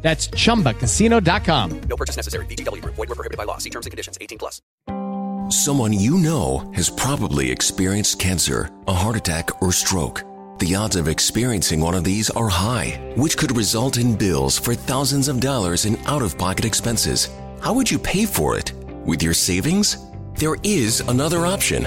That's chumbacasino.com. No purchase necessary. VGW Group. Void were prohibited by law. See terms and conditions. 18 plus. Someone you know has probably experienced cancer, a heart attack, or stroke. The odds of experiencing one of these are high, which could result in bills for thousands of dollars in out of pocket expenses. How would you pay for it? With your savings? There is another option.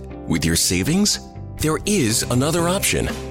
With your savings? There is another option.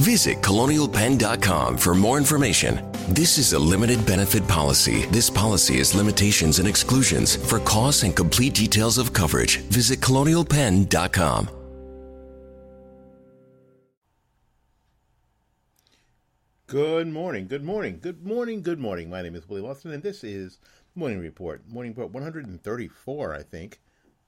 Visit colonialpenn.com for more information. This is a limited benefit policy. This policy has limitations and exclusions. For costs and complete details of coverage, visit colonialpenn.com. Good morning, good morning, good morning, good morning. My name is Willie Watson, and this is Morning Report. Morning Report 134, I think.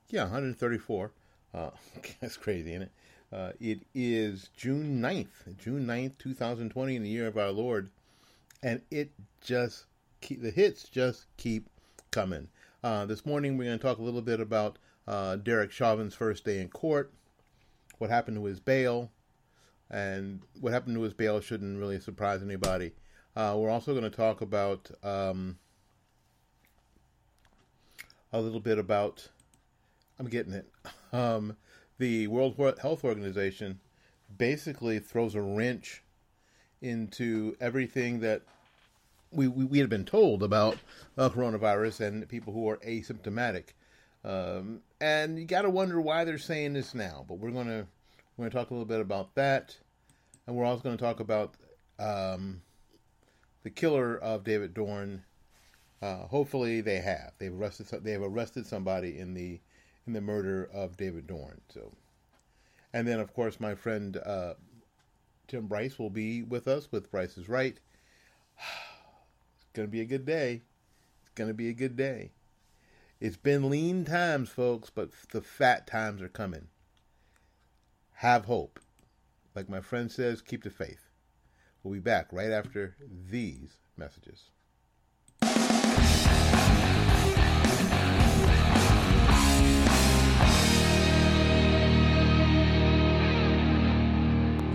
Yeah, 134. Uh, that's crazy, isn't it? Uh, it is June 9th, June 9th, 2020, in the year of our Lord. And it just, keep, the hits just keep coming. Uh, this morning, we're going to talk a little bit about uh, Derek Chauvin's first day in court, what happened to his bail, and what happened to his bail shouldn't really surprise anybody. Uh, we're also going to talk about um, a little bit about, I'm getting it. Um, the World Health Organization basically throws a wrench into everything that we, we, we had been told about uh, coronavirus and people who are asymptomatic. Um, and you got to wonder why they're saying this now. But we're gonna we're gonna talk a little bit about that, and we're also going to talk about um, the killer of David Dorn. Uh, hopefully, they have they've arrested they have arrested somebody in the in the murder of David Dorn. So, and then of course my friend uh, Tim Bryce will be with us with Bryce is Right. It's gonna be a good day. It's gonna be a good day. It's been lean times, folks, but the fat times are coming. Have hope. Like my friend says, keep the faith. We'll be back right after these messages.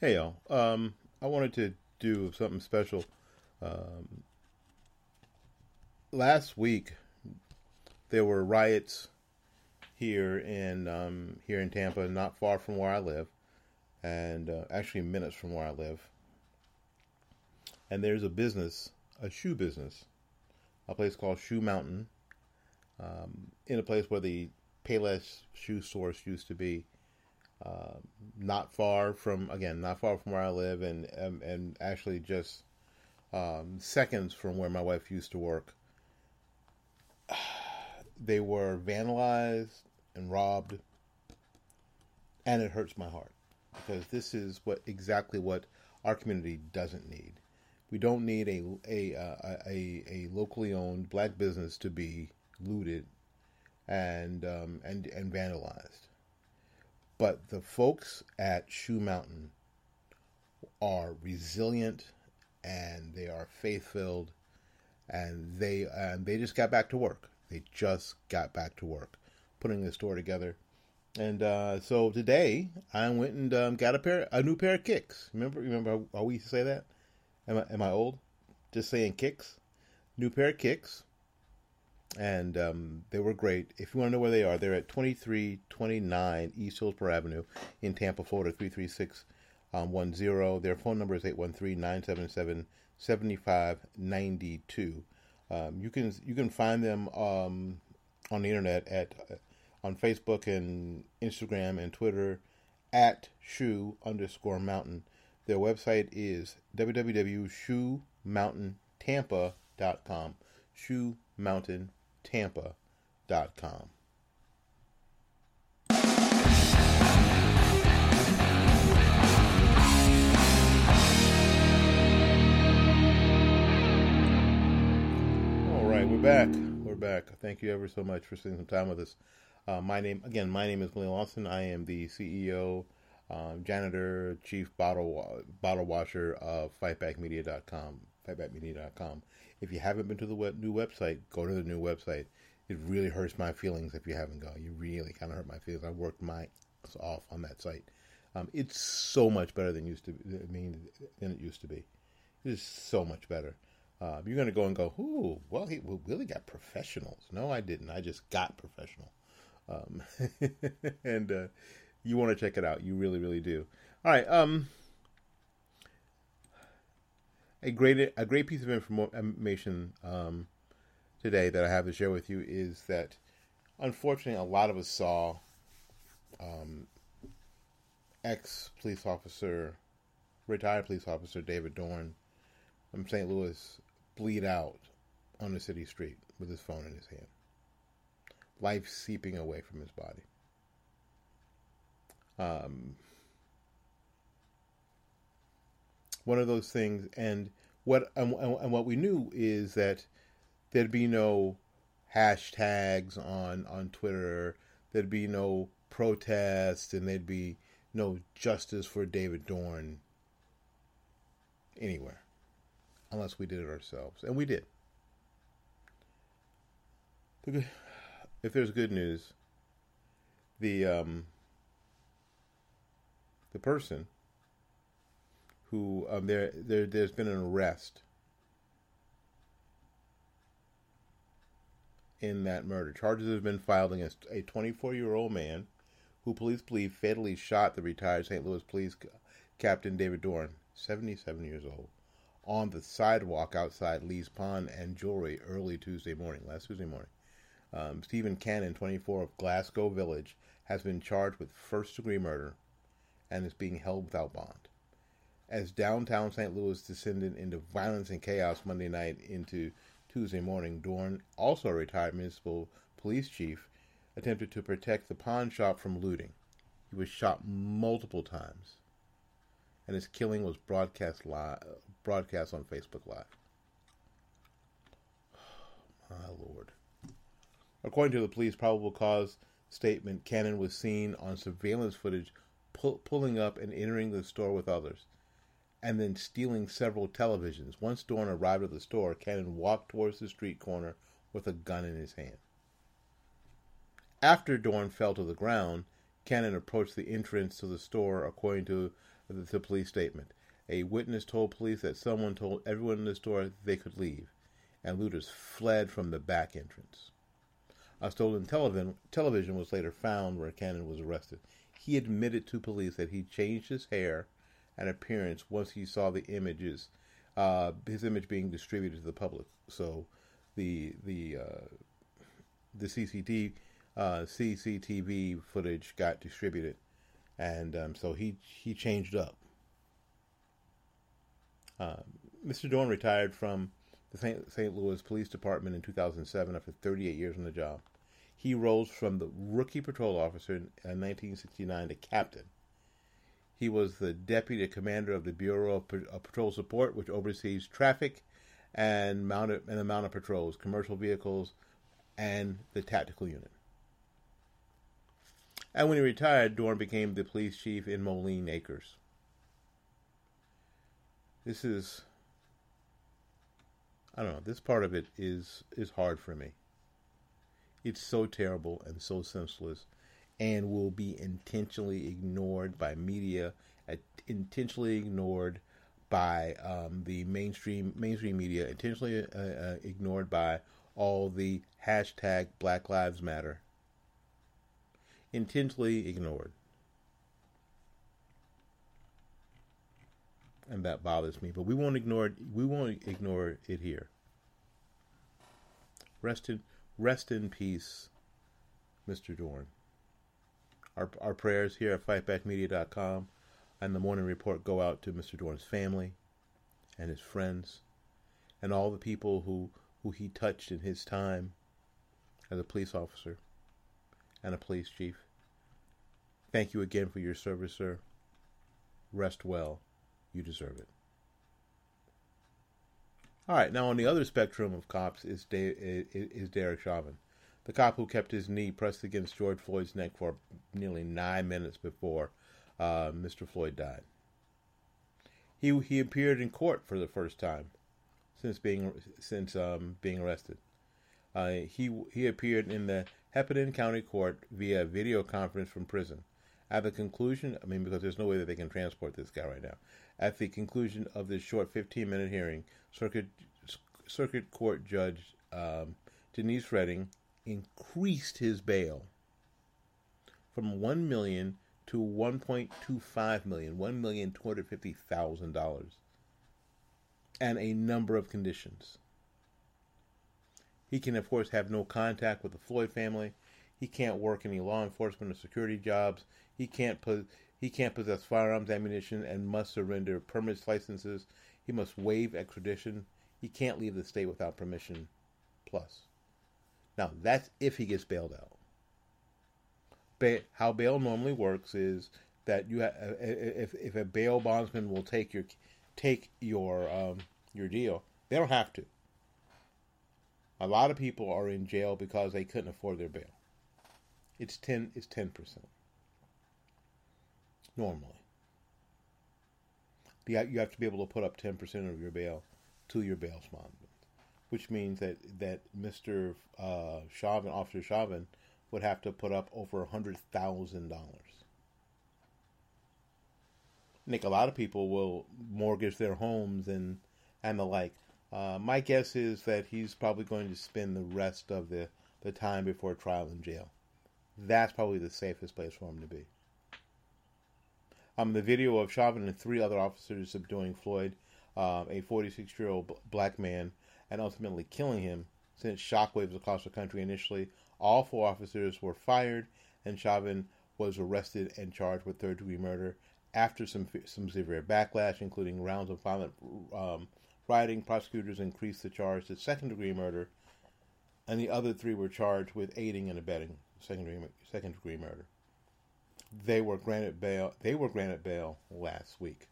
Hey y'all, um, I wanted to do something special. Um, last week, there were riots here in um, here in Tampa, not far from where I live, and uh, actually minutes from where I live. And there's a business, a shoe business, a place called Shoe Mountain, um, in a place where the Payless shoe source used to be. Not far from again, not far from where I live, and and, and actually just um, seconds from where my wife used to work. They were vandalized and robbed, and it hurts my heart because this is what exactly what our community doesn't need. We don't need a a uh, a, a locally owned black business to be looted and um, and and vandalized. But the folks at Shoe Mountain are resilient and they are faith filled and they and they just got back to work. They just got back to work putting the store together. And uh, so today I went and um, got a pair, a new pair of kicks. Remember, remember how we used to say that? Am I, am I old? Just saying kicks. New pair of kicks, and um, they were great. If you want to know where they are, they're at twenty three twenty nine East Hillsborough Avenue in Tampa, Florida three three six um. Their phone number is 813-977-7592. Um, you can you can find them um, on the internet at uh, on Facebook and Instagram and Twitter at shoe underscore mountain. Their website is www.shoemountaintampa.com. Shoemountaintampa.com. All right, we're back. We're back. Thank you ever so much for spending some time with us. Uh, my name, again, my name is William Lawson. I am the CEO, um, janitor, chief bottle bottle washer of fightbackmedia.com. Fightbackmedia.com. If you haven't been to the web- new website, go to the new website. It really hurts my feelings if you haven't gone. You really kind of hurt my feelings. I worked my ass off on that site. Um, it's so much better than used to. Be, I mean, than it used to be. It is so much better. Uh, you're going to go and go, ooh, well, he well, Willie got professionals. No, I didn't. I just got professional. Um, and uh, you want to check it out. You really, really do. All right. Um, a great a great piece of information um, today that I have to share with you is that unfortunately a lot of us saw um, ex police officer, retired police officer David Dorn from St. Louis bleed out on the city street with his phone in his hand, life seeping away from his body. Um, one of those things, and what and, and what we knew is that there'd be no hashtags on on Twitter. There'd be no protests, and there'd be no justice for David Dorn anywhere, unless we did it ourselves, and we did. If there's good news, the um, the person who um, there there there's been an arrest in that murder. Charges have been filed against a 24 year old man who police believe fatally shot the retired St. Louis Police Captain David Dorn, 77 years old, on the sidewalk outside Lee's Pawn and Jewelry early Tuesday morning, last Tuesday morning. Um, Stephen Cannon, 24 of Glasgow Village, has been charged with first degree murder and is being held without bond. As downtown St. Louis descended into violence and chaos Monday night into Tuesday morning, Dorn, also a retired municipal police chief, attempted to protect the pawn shop from looting. He was shot multiple times, and his killing was broadcast live, broadcast on Facebook Live. My lord. According to the police probable cause statement, Cannon was seen on surveillance footage pull, pulling up and entering the store with others, and then stealing several televisions. Once Dorn arrived at the store, Cannon walked towards the street corner with a gun in his hand. After Dorn fell to the ground, Cannon approached the entrance to the store, according to the, police statement. A witness told police that someone told everyone in the store they could leave, and looters fled from the back entrance. A stolen television was later found where Cannon was arrested. He admitted to police that he changed his hair and appearance once he saw the images, uh, his image being distributed to the public. So, the the uh, the CCTV uh, CCTV footage got distributed, and um, so he he changed up. Mr. Uh, Dorn retired from the St. St. Louis Police Department in 2007 after 38 years on the job. He rose from the rookie patrol officer in 1969 uh, to captain. He was the deputy commander of the Bureau of Patrol Support, which oversees traffic and mounted and the mounted patrols, commercial vehicles, and the tactical unit. And when he retired, Dorn became the police chief in Moline Acres. This is I don't know, this part of it is is hard for me. It's so terrible and so senseless and will be intentionally ignored by media, intentionally ignored by um, the mainstream mainstream media, intentionally uh, uh, ignored by all the hashtag Black Lives Matter, intentionally ignored, and that bothers me. But we won't ignore it. We won't ignore it here. Rest in rest in peace, Mr. Dorn. Our, our prayers here at fightbackmedia.com and the morning report go out to Mr. Dorn's family and his friends and all the people who, who he touched in his time as a police officer and a police chief. Thank you again for your service, sir. Rest well. You deserve it. All right, now on the other spectrum of cops is, De- is Derek Chauvin the cop who kept his knee pressed against George Floyd's neck for nearly nine minutes before uh, Mr. Floyd died. He he appeared in court for the first time since being since um, being arrested. Uh, he he appeared in the Hennepin County Court via video conference from prison. At the conclusion, I mean, because there's no way that they can transport this guy right now. At the conclusion of this short 15-minute hearing, Circuit Circuit Court Judge um, Denise Reding increased his bail from one million to one point two five million, one million two hundred fifty thousand dollars, and a number of conditions. He can, of course, have no contact with the Floyd family. He can't work any law enforcement or security jobs. He can't put he can't possess firearms, ammunition, and must surrender permits, licenses. He must waive extradition. He can't leave the state without permission. Plus. Now, that's if he gets bailed out. Ba- how bail normally works is that you ha- uh, if if a bail bondsman will take your take your um, your deal, they don't have to. A lot of people are in jail because they couldn't afford their bail. It's ten. It's ten percent normally. You have to be able to put up ten percent of your bail to your bail bondsman which means that that Mr. Uh, Chauvin, Officer Chauvin, would have to put up over a hundred thousand dollars. Nick, a lot of people will mortgage their homes and and the like. Uh, my guess is that he's probably going to spend the rest of the, the time before trial in jail. That's probably the safest place for him to be. Um, the video of Chauvin and three other officers subduing Floyd, uh, a 46 year old black man, and ultimately killing him sent shockwaves across the country initially. All four officers were fired, and Chauvin was arrested and charged with third degree murder. After some some severe backlash, including rounds of violent um, rioting, prosecutors increased the charge to second degree murder, and the other three were charged with aiding and abetting second degree second degree murder. They were granted bail. They were granted bail last week.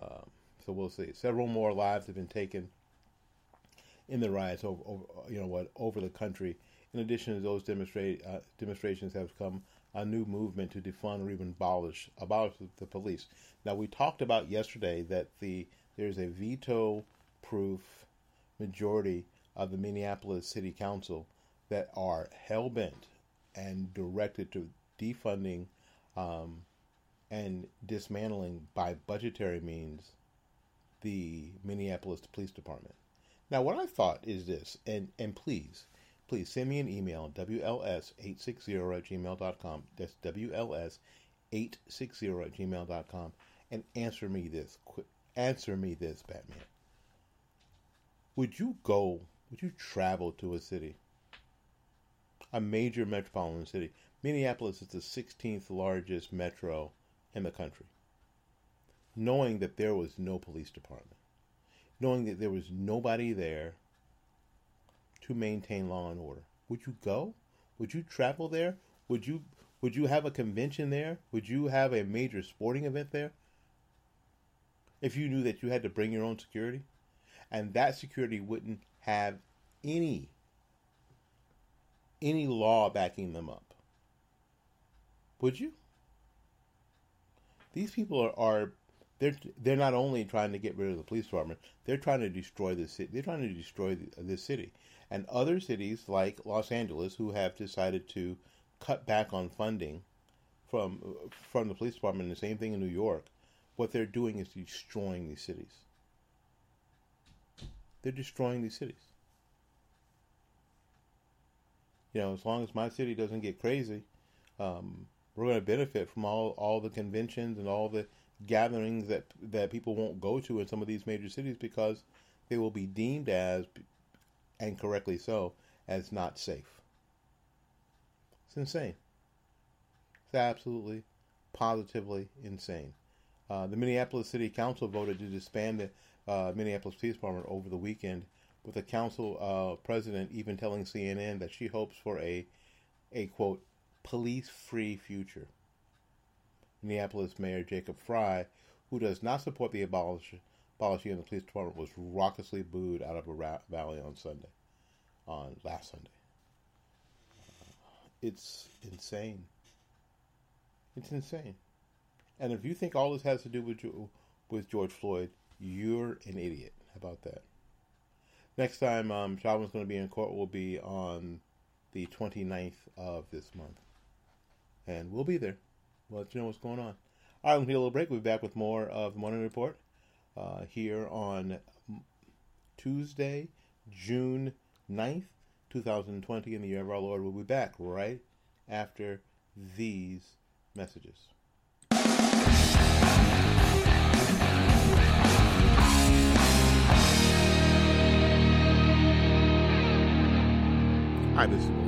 Um, so we'll see. Several more lives have been taken in the riots over, over you know what over the country. In addition to those uh, demonstrations have come a new movement to defund or even abolish abolish the police. Now we talked about yesterday that the there's a veto proof majority of the Minneapolis City Council that are hell bent and directed to defunding um, and dismantling by budgetary means the Minneapolis Police Department. Now, what I thought is this, and, and please, please send me an email, WLS860 at gmail.com. That's WLS860 at gmail.com. And answer me this. Answer me this, Batman. Would you go, would you travel to a city, a major metropolitan city? Minneapolis is the 16th largest metro in the country. Knowing that there was no police department, knowing that there was nobody there to maintain law and order. Would you go? Would you travel there? Would you would you have a convention there? Would you have a major sporting event there? If you knew that you had to bring your own security and that security wouldn't have any any law backing them up. Would you? These people are, are they're they're not only trying to get rid of the police department, they're trying to destroy the city. They're trying to destroy the, the city, and other cities like Los Angeles, who have decided to cut back on funding from from the police department. The same thing in New York. What they're doing is destroying these cities. They're destroying these cities. You know, as long as my city doesn't get crazy, um, we're going to benefit from all all the conventions and all the gatherings that that people won't go to in some of these major cities because they will be deemed as, and correctly so, as not safe. It's insane. It's absolutely, positively insane. Uh, the Minneapolis City Council voted to disband the uh, Minneapolis Police Department over the weekend, with the council uh, president even telling CNN that she hopes for a, a quote, police free future. Minneapolis Mayor Jacob Frey, who does not support the abolishing of the police department, was raucously booed out of a rally on Sunday, on last Sunday. it's insane. It's insane. And if you think all this has to do with with George Floyd, you're an idiot. How about that? Next time um, Chauvin's going to be in court will be on the 29th of this month and we'll be there. We'll let you know what's going on. All right, we'll take a little break. We'll be back with more of the Morning Report uh, here on Tuesday, June 9th, 2020, in the year of our Lord. We'll be back right after these messages. Hi, this is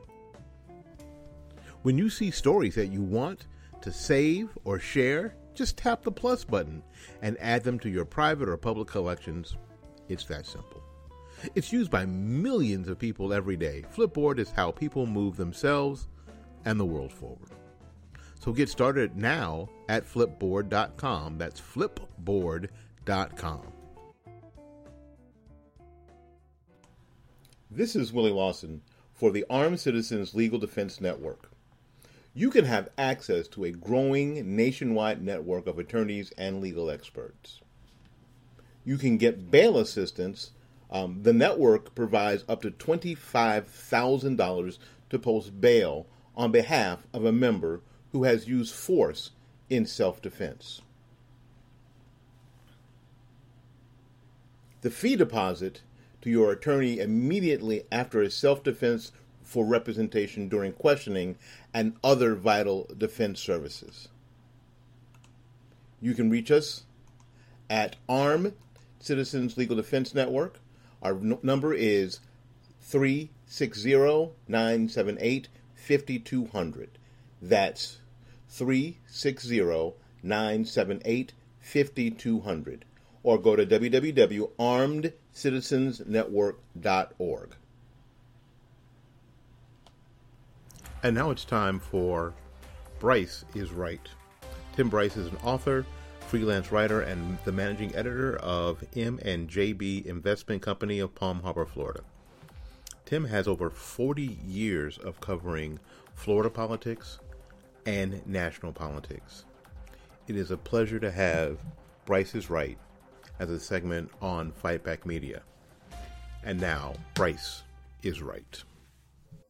When you see stories that you want to save or share, just tap the plus button and add them to your private or public collections. It's that simple. It's used by millions of people every day. Flipboard is how people move themselves and the world forward. So get started now at flipboard.com. That's flipboard.com. This is Willie Lawson for the Armed Citizens Legal Defense Network you can have access to a growing nationwide network of attorneys and legal experts. You can get bail assistance. Um, the network provides up to $25,000 to post bail on behalf of a member who has used force in self defense. The fee deposit to your attorney immediately after a self defense for representation during questioning and other vital defense services. You can reach us at ARM Citizens Legal Defense Network. Our n- number is 360 978 5200. That's 360 978 5200. Or go to www.armedcitizensnetwork.org. And now it's time for Bryce is Right. Tim Bryce is an author, freelance writer, and the managing editor of M and JB Investment Company of Palm Harbor, Florida. Tim has over 40 years of covering Florida politics and national politics. It is a pleasure to have Bryce is Right as a segment on Fight Back Media. And now, Bryce is Right.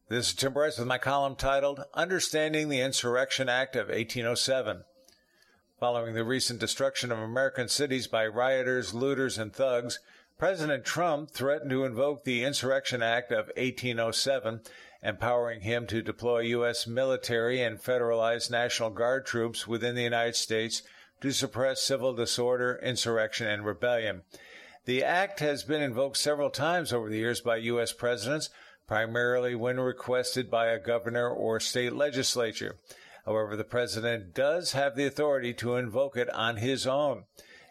This is Tim Bryce with my column titled Understanding the Insurrection Act of 1807. Following the recent destruction of American cities by rioters, looters, and thugs, President Trump threatened to invoke the Insurrection Act of 1807, empowering him to deploy U.S. military and federalized National Guard troops within the United States to suppress civil disorder, insurrection, and rebellion. The act has been invoked several times over the years by U.S. presidents, primarily when requested by a governor or state legislature. However, the president does have the authority to invoke it on his own.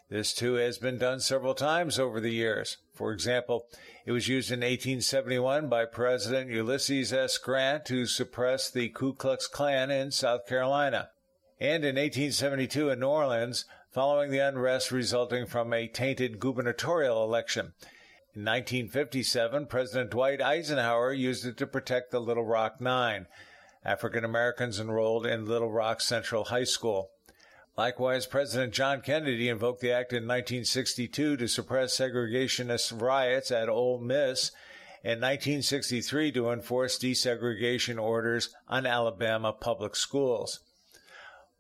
This too has been done several times over the years. For example, it was used in 1871 by President Ulysses S. Grant to suppress the Ku Klux Klan in South Carolina. And in 1872 in New Orleans, following the unrest resulting from a tainted gubernatorial election. In 1957, President Dwight Eisenhower used it to protect the Little Rock Nine, African Americans enrolled in Little Rock Central High School. Likewise, President John Kennedy invoked the act in 1962 to suppress segregationist riots at Ole Miss, and 1963 to enforce desegregation orders on Alabama public schools.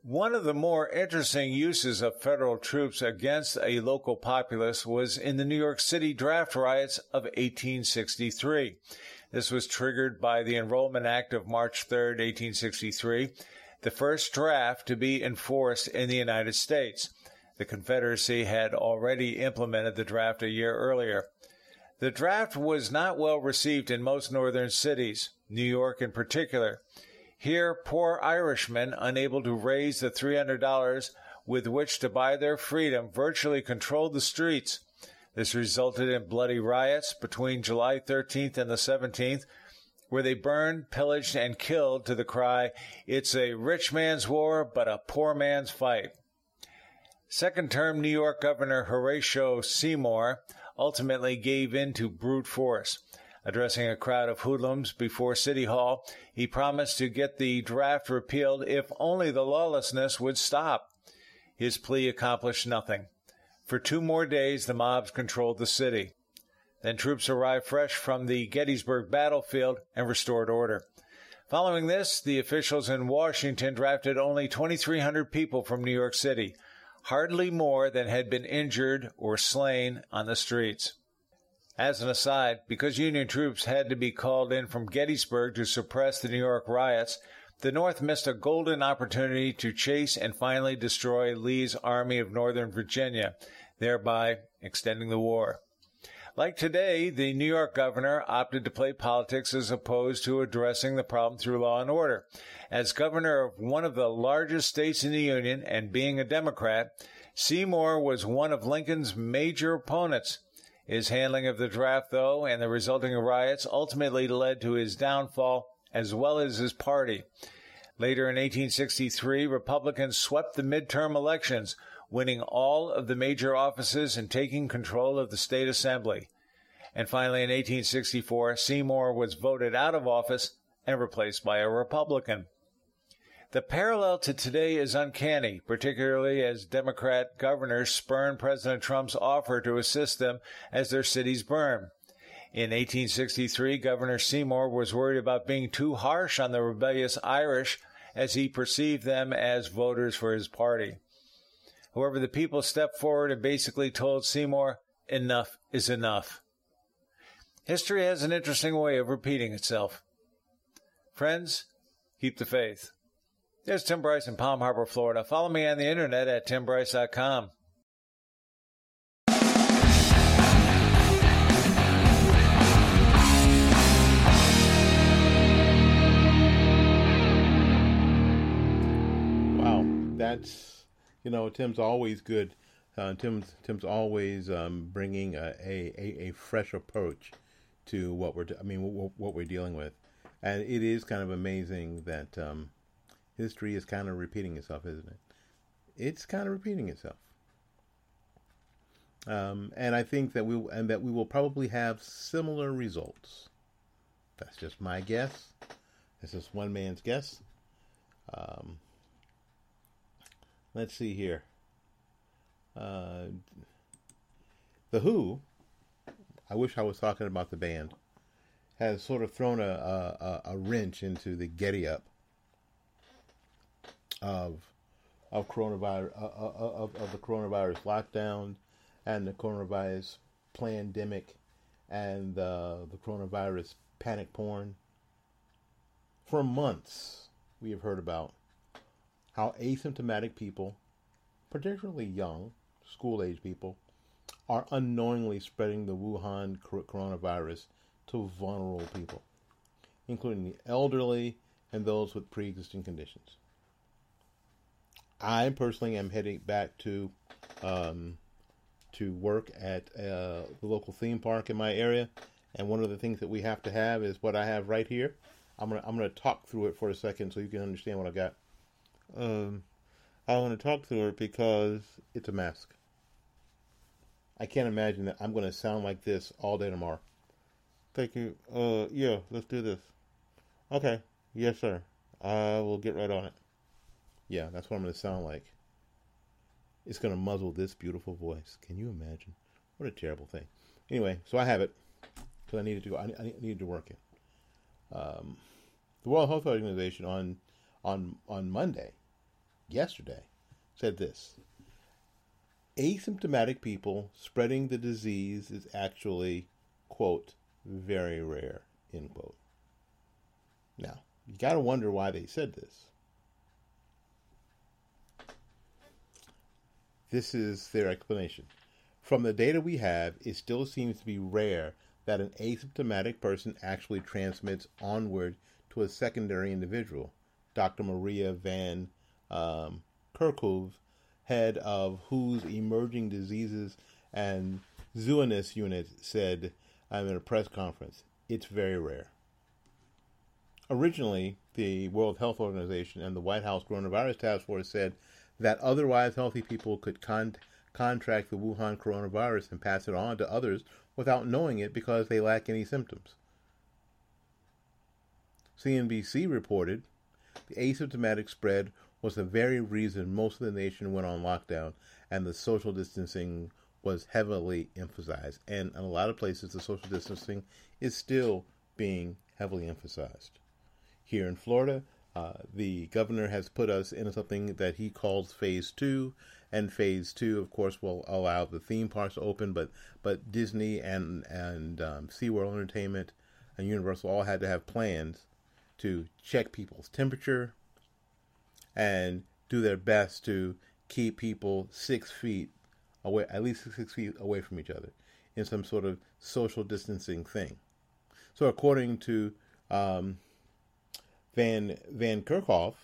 One of the more interesting uses of federal troops against a local populace was in the New York City draft riots of 1863. This was triggered by the Enrollment Act of March 3, 1863, the first draft to be enforced in the United States. The Confederacy had already implemented the draft a year earlier. The draft was not well received in most northern cities, New York in particular. Here, poor Irishmen, unable to raise the $300 with which to buy their freedom, virtually controlled the streets. This resulted in bloody riots between July 13th and the 17th, where they burned, pillaged, and killed to the cry, It's a rich man's war, but a poor man's fight. Second term New York Governor Horatio Seymour ultimately gave in to brute force. Addressing a crowd of hoodlums before City Hall, he promised to get the draft repealed if only the lawlessness would stop. His plea accomplished nothing. For two more days, the mobs controlled the city. Then troops arrived fresh from the Gettysburg battlefield and restored order. Following this, the officials in Washington drafted only 2,300 people from New York City, hardly more than had been injured or slain on the streets. As an aside, because Union troops had to be called in from Gettysburg to suppress the New York riots, the North missed a golden opportunity to chase and finally destroy Lee's Army of Northern Virginia, thereby extending the war. Like today, the New York governor opted to play politics as opposed to addressing the problem through law and order. As governor of one of the largest states in the Union and being a Democrat, Seymour was one of Lincoln's major opponents. His handling of the draft, though, and the resulting riots ultimately led to his downfall as well as his party. Later in 1863, Republicans swept the midterm elections, winning all of the major offices and taking control of the state assembly. And finally, in 1864, Seymour was voted out of office and replaced by a Republican. The parallel to today is uncanny, particularly as Democrat governors spurn President Trump's offer to assist them as their cities burn. In 1863, Governor Seymour was worried about being too harsh on the rebellious Irish as he perceived them as voters for his party. However, the people stepped forward and basically told Seymour, enough is enough. History has an interesting way of repeating itself. Friends, keep the faith. There's Tim Bryce in Palm Harbor, Florida. Follow me on the internet at timbryce.com. Wow, that's you know Tim's always good. Uh, Tim's Tim's always um, bringing a, a, a, fresh approach to what we're I mean what, what, we're dealing with, and it is kind of amazing that um, history is kind of repeating itself, isn't it? It's kind of repeating itself. Um, and I think that we and that we will probably have similar results. That's just my guess. This is one man's guess. Um, let's see here. Uh, the Who. I wish I was talking about the band. Has sort of thrown a, a, a wrench into the getty up of of coronavirus uh, uh, uh, of, of the coronavirus lockdown and the coronavirus pandemic and uh, the coronavirus panic porn. For months, we have heard about how asymptomatic people, particularly young, school age people, are unknowingly spreading the Wuhan coronavirus to vulnerable people, including the elderly and those with pre existing conditions. I personally am heading back to um, to work at uh, the local theme park in my area, and one of the things that we have to have is what I have right here. I'm gonna I'm gonna talk through it for a second so you can understand what I got. Um, I want to talk through it because it's a mask. I can't imagine that I'm gonna sound like this all day tomorrow. Thank you. Uh, yeah, let's do this. Okay. Yes, sir. I will get right on it. Yeah, that's what I'm going to sound like. It's going to muzzle this beautiful voice. Can you imagine? What a terrible thing. Anyway, so I have it because I needed to go. I, I needed to work it. Um, the World Health Organization on on on Monday, yesterday, said this: asymptomatic people spreading the disease is actually quote very rare end quote. Now you got to wonder why they said this. This is their explanation. From the data we have, it still seems to be rare that an asymptomatic person actually transmits onward to a secondary individual. Dr. Maria Van um, Kerkhove, head of WHO's Emerging Diseases and Zoonosis Unit, said um, in a press conference, it's very rare. Originally, the World Health Organization and the White House Coronavirus Task Force said that otherwise healthy people could con- contract the Wuhan coronavirus and pass it on to others without knowing it because they lack any symptoms. CNBC reported the asymptomatic spread was the very reason most of the nation went on lockdown and the social distancing was heavily emphasized. And in a lot of places, the social distancing is still being heavily emphasized. Here in Florida, uh, the governor has put us in something that he calls phase two, and phase two, of course, will allow the theme parks to open. But but Disney and and um, SeaWorld Entertainment and Universal all had to have plans to check people's temperature and do their best to keep people six feet away, at least six feet away from each other, in some sort of social distancing thing. So, according to um, Van Van Kerkhove,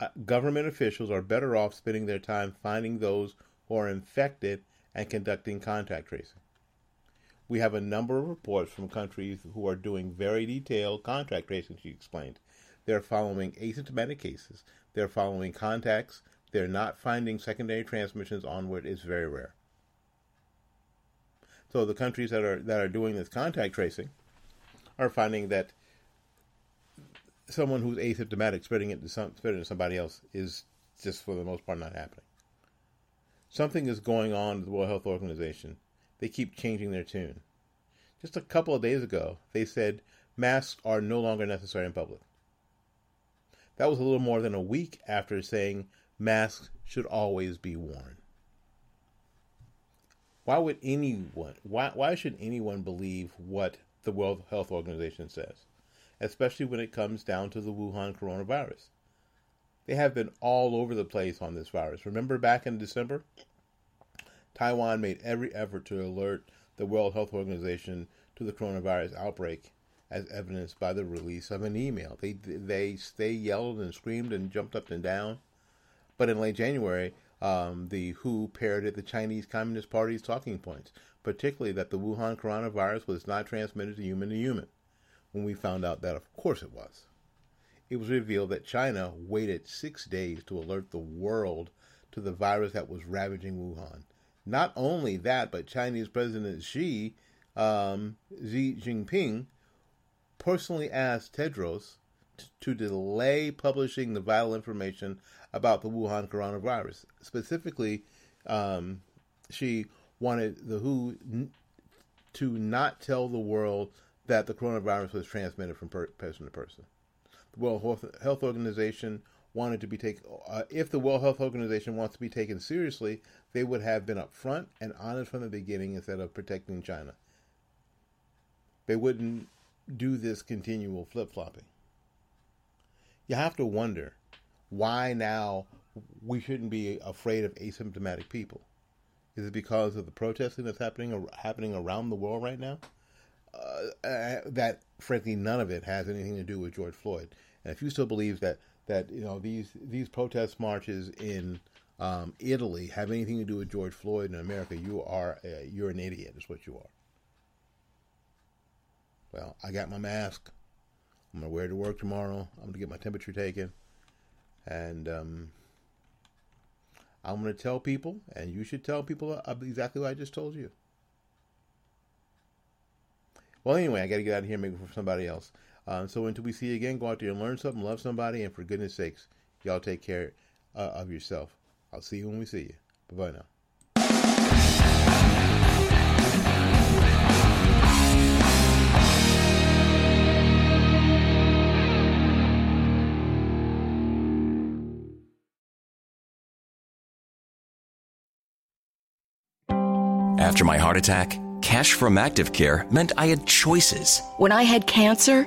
uh, government officials are better off spending their time finding those who are infected and conducting contact tracing. We have a number of reports from countries who are doing very detailed contact tracing, she explained. They're following asymptomatic cases, they're following contacts, they're not finding secondary transmissions onward. It's very rare. So the countries that are that are doing this contact tracing are finding that someone who's asymptomatic spreading it to some, spreading to somebody else is just for the most part not happening. Something is going on with the World Health Organization. They keep changing their tune. Just a couple of days ago, they said masks are no longer necessary in public. That was a little more than a week after saying masks should always be worn. Why would anyone why why should anyone believe what the World Health Organization says? Especially when it comes down to the Wuhan coronavirus. They have been all over the place on this virus. Remember back in December? Taiwan made every effort to alert the World Health Organization to the coronavirus outbreak, as evidenced by the release of an email. They they they yelled and screamed and jumped up and down, But in late January, um, the WHO parroted the Chinese Communist Party's talking points, particularly that the Wuhan coronavirus was not transmitted to human to human. When we found out that, of course, it was. It was revealed that China waited six days to alert the world to the virus that was ravaging Wuhan. Not only that, but Chinese President Xi, um, Xi Jinping, personally asked Tedros t- to delay publishing the vital information about the Wuhan coronavirus. Specifically, um, Xi wanted the WHO n- to not tell the world that the coronavirus was transmitted from per- person to person. The World Health Organization wanted to be taken. Uh, if the World Health Organization wants to be taken seriously, they would have been upfront and honest from the beginning instead of protecting China. They wouldn't do this continual flip flopping. You have to wonder why now we shouldn't be afraid of asymptomatic people. Is it because of the protesting that's happening happening around the world right now? Uh, uh, that frankly none of it has anything to do with George Floyd. And if you still believe that that you know these these protest marches in um, Italy have anything to do with George Floyd in America, you are uh, you're an idiot. Is what you are. Well, I got my mask. I'm gonna wear it to work tomorrow. I'm gonna get my temperature taken, and um, I'm gonna tell people, and you should tell people exactly what I just told you. Well, anyway, I got to get out of here, maybe for somebody else. Um, so until we see you again, go out there and learn something, love somebody, and for goodness sakes, y'all take care uh, of yourself. I'll see you when we see you. Bye bye now. After my heart attack, cash from Active Care meant I had choices. When I had cancer,